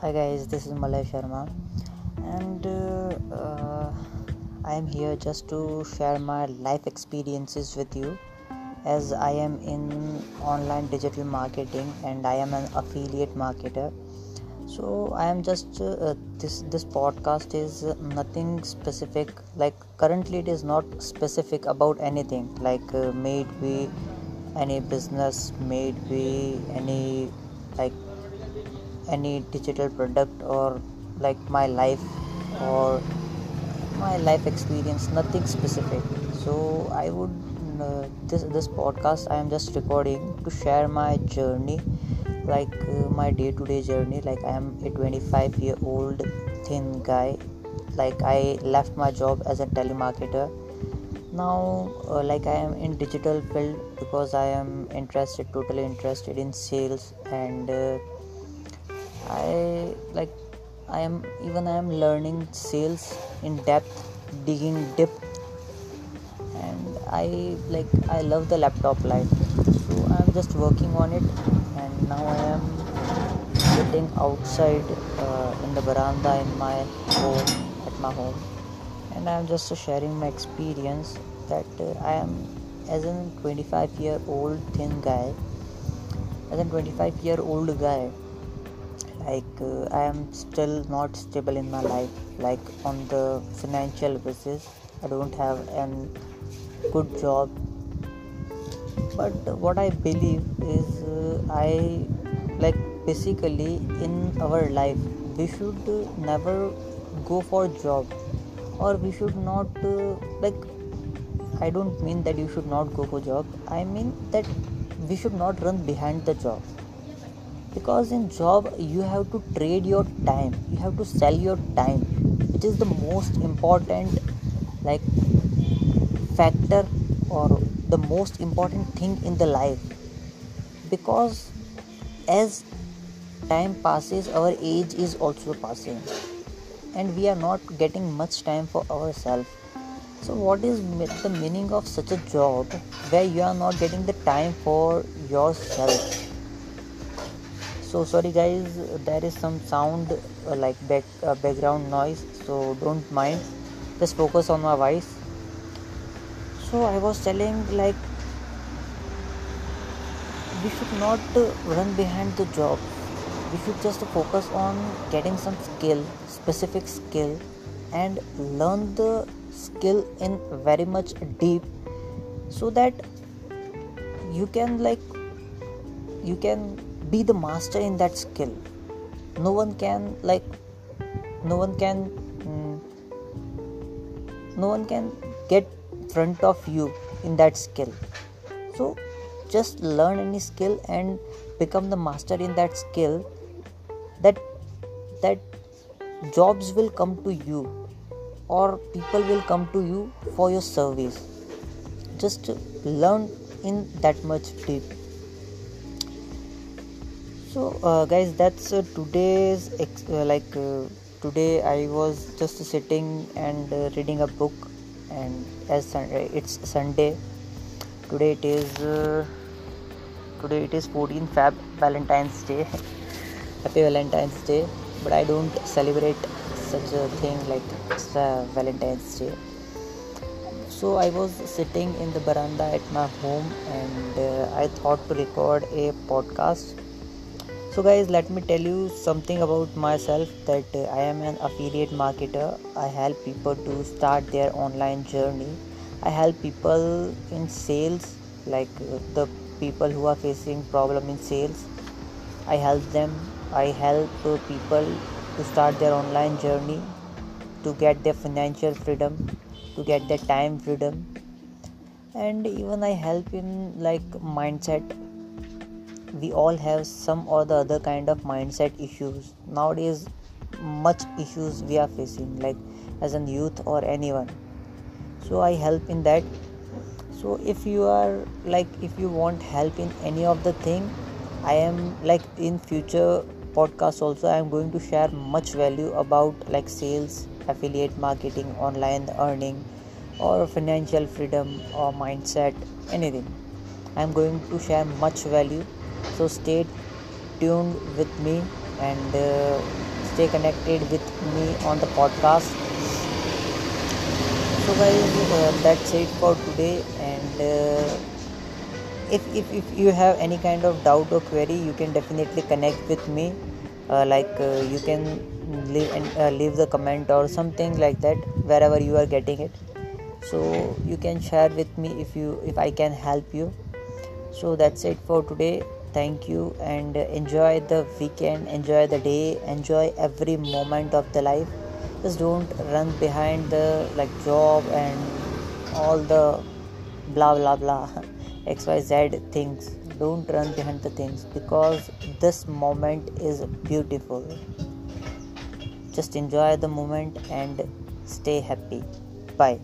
Hi guys, this is Malay Sharma, and uh, uh, I am here just to share my life experiences with you. As I am in online digital marketing and I am an affiliate marketer, so I am just uh, this this podcast is nothing specific. Like currently, it is not specific about anything. Like uh, may it be any business, may it be any like any digital product or like my life or my life experience nothing specific. So i would uh, this this podcast i am just recording to share my journey like uh, my day to day journey. Like i am a 25 year old thin guy. Like i left my job as a telemarketer. Now uh, like i am in digital field because i am interested totally interested in sales and uh, I like I am even I am learning sales in depth, digging deep, and I like I love the laptop life. So I am just working on it, and now I am sitting outside uh, in the veranda in my home at my home, and I am just sharing my experience that uh, I am as a 25 year old thin guy, as a 25 year old guy like uh, i am still not stable in my life like on the financial basis. I don't have an good job. But what i believe is uh, i like basically in our life we should never go for job. Or we should not uh, like i don't mean that you should not go for job. I mean that we should not run behind the job because in job you have to trade your time. You have to sell your time which is the most important like factor or the most important thing in the life. Because as time passes our age is also passing. And we are not getting much time for ourselves. So what is the meaning of such a job where you are not getting the time for yourself so sorry guys there is some sound uh, like back uh, background noise so don't mind. Just focus on my voice. So i was telling like we should not run behind the job. We should just focus on getting some skill specific skill and learn the skill in very much deep so that you can like you can be the master in that skill. No one can like no one can mm, no one can get front of you in that skill. So just learn any skill and become the master in that skill that that jobs will come to you or people will come to you for your service. Just learn in that much deep so uh, guys that's uh, today's ex- uh, like uh, today i was just sitting and uh, reading a book and as sun- uh, it's sunday. Today it is today it is 14 feb valentine's day. Happy valentine's day. But i don't celebrate such a thing like valentine's day. So i was sitting in the veranda at my home and i thought to record a podcast so guys let me tell you something about myself that uh, i am an affiliate marketer. I help people to start their online journey. I help people in sales like uh, the people who are facing problem in sales. I help them i help uh, people to start their online journey to get their financial freedom to get their time freedom. And even i help in like mindset we all have some or the other kind of mindset issues. Nowadays much issues we are facing like as a youth or anyone. So i help in that. So if you are like if you want help in any of the thing i am like in future podcast also i am going to share much value about like sales affiliate marketing online earning or financial freedom or mindset anything. I am going to share much value so stay tuned with me and uh, stay connected with me on the podcast. So guys uh, that's it for today and uh, if, if, if you have any kind of doubt or query you can definitely connect with me. Uh, like uh, you can leave and uh, leave the comment or something like that wherever you are getting it. So you can share with me if you if i can help you. So that's it for today thank you and enjoy the weekend enjoy the day enjoy every moment of the life. Just don't run behind the like job and all the blah blah blah xyz things. Don't run behind the things because this moment is beautiful. Just enjoy the moment and stay happy. Bye